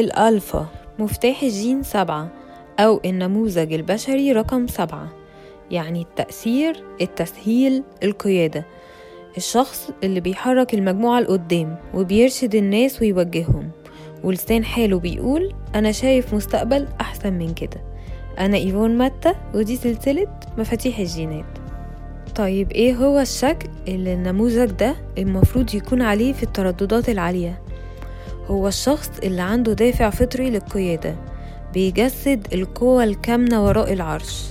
الألفا. مفتاح الجين سبعة أو النموذج البشري رقم سبعة يعني التأثير التسهيل القيادة. الشخص اللي بيحرك المجموعة لقدام وبيرشد الناس ويوجههم. ولسان حاله بيقول أنا شايف مستقبل أحسن من كده. أنا إيفون ماتا ودي سلسلة مفاتيح الجينات. طيب إيه هو الشكل اللي النموذج ده المفروض يكون عليه في الترددات العالية؟ هو الشخص اللي عنده دافع فطري للقيادة بيجسد القوة الكامنة وراء العرش.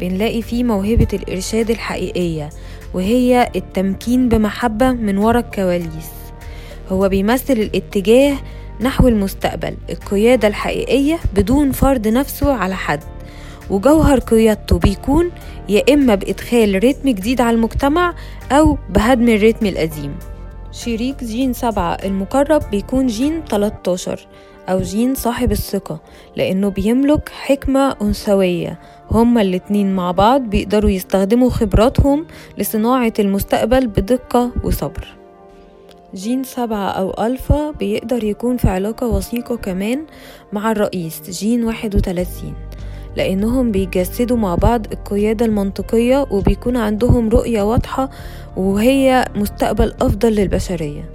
بنلاقي فيه موهبة الإرشاد الحقيقية وهي التمكين بمحبة من ورا الكواليس. هو بيمثل الاتجاه نحو المستقبل القيادة الحقيقية بدون فرض نفسه على حد. وجوهر قيادته بيكون يا إما بإدخال رتم جديد على المجتمع أو بهدم ال rhythm القديم. شريك جين سبعة المقرب بيكون جين 13 أو جين صاحب الثقة لأنه بيملك حكمة أنثوية. هما الاتنين مع بعض بيقدروا يستخدموا خبراتهم لصناعة المستقبل بدقة وصبر. جين سبعة أو ألفا بيقدر يكون في علاقة وثيقة كمان مع الرئيس جين واحد وتلاتين لأنهم بيجسدوا مع بعض القيادة المنطقية وبيكون عندهم رؤية واضحة وهي مستقبل أفضل للبشرية.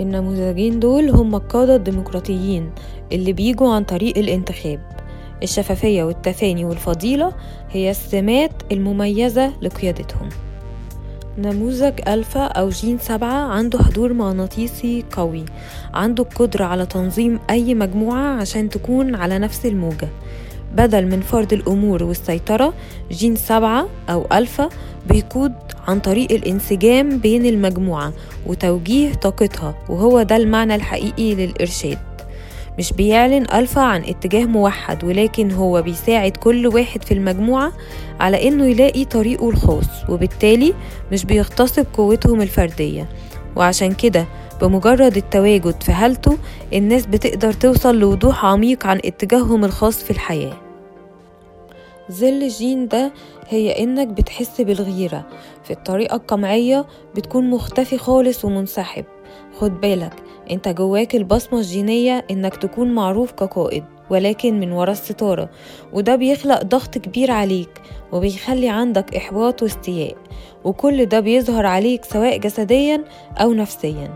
النموذجين دول هم القادة الديمقراطيين اللي بيجوا عن طريق الانتخاب. الشفافية والتفاني والفضيلة هي السمات المميزة لقيادتهم. نموذج ألفا أو جين سبعة عنده حضور مغناطيسي قوي. عنده القدرة على تنظيم أي مجموعة عشان تكون على نفس الموجة. بدل من فرض الأمور والسيطرة جين سبعة أو ألفا بيقود عن طريق الانسجام بين المجموعة وتوجيه طاقتها وهو ده المعنى الحقيقي للإرشاد. مش بيعلن ألفا عن اتجاه موحد ولكن هو بيساعد كل واحد في المجموعة على إنه يلاقي طريقه الخاص وبالتالي مش بيغتصب قوتهم الفردية. وعشان كده بمجرد التواجد في حالته الناس بتقدر توصل لوضوح عميق عن اتجاههم الخاص في الحياة. ظل الجين ده هي إنك بتحس بالغيرة. في الطريقة القمعية بتكون مختفي خالص ومنسحب. خد بالك أنت جواك البصمة الجينية إنك تكون معروف كقائد ولكن من ورا الستارة وده بيخلق ضغط كبير عليك وبيخلي عندك إحباط واستياء وكل ده بيظهر عليك سواء جسديا أو نفسيا.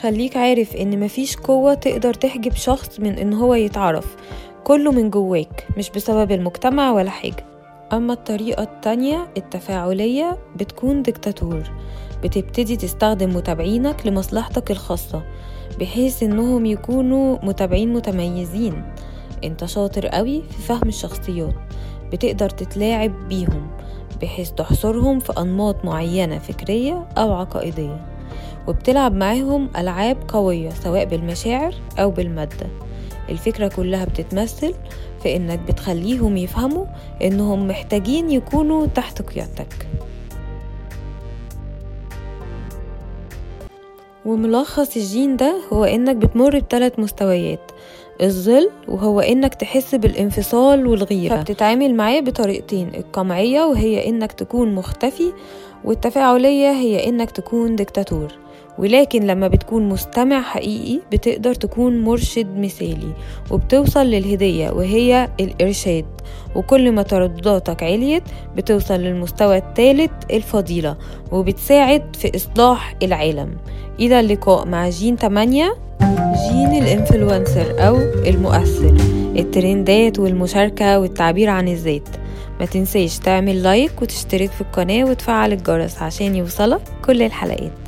خليك عارف إن مفيش قوة تقدر تحجب شخص من إن هو يتعرف. كله من جواك مش بسبب المجتمع ولا حاجة. أما الطريقة التانية التفاعلية بتكون ديكتاتور. بتبتدي تستخدم متابعينك لمصلحتك الخاصة بحيث إنهم يكونوا متابعين متميزين. أنت شاطر قوي في فهم الشخصيات بتقدر تتلاعب بيهم بحيث تحصرهم في أنماط معينة فكرية أو عقائدية. وبتلعب معاهم ألعاب قوية سواء بالمشاعر أو بالمادة. الفكرة كلها بتتمثل في إنك بتخليهم يفهموا إنهم محتاجين يكونوا تحت قيادتك. وملخص الجين ده هو إنك بتمر بثلاث مستويات الظل وهو إنك تحس بالانفصال والغيرة. فبتتعامل معاه بطريقتين القمعية وهي إنك تكون مختفي والتفاعلية هي إنك تكون ديكتاتور. ولكن لما بتكون مستمع حقيقي بتقدر تكون مرشد مثالي وبتوصل للهدية وهي الإرشاد. وكل ما تردداتك عليت بتوصل للمستوى الثالث الفضيلة وبتساعد في إصلاح العالم. إلى اللقاء مع جين 8 Gene ال influencer أو المؤثر. ال trendات والمشاركة والتعبير عن الذات. ما تنساش تعمل like وتشترك في القناة وتفعل الجرس عشان يوصلك كل الحلقات.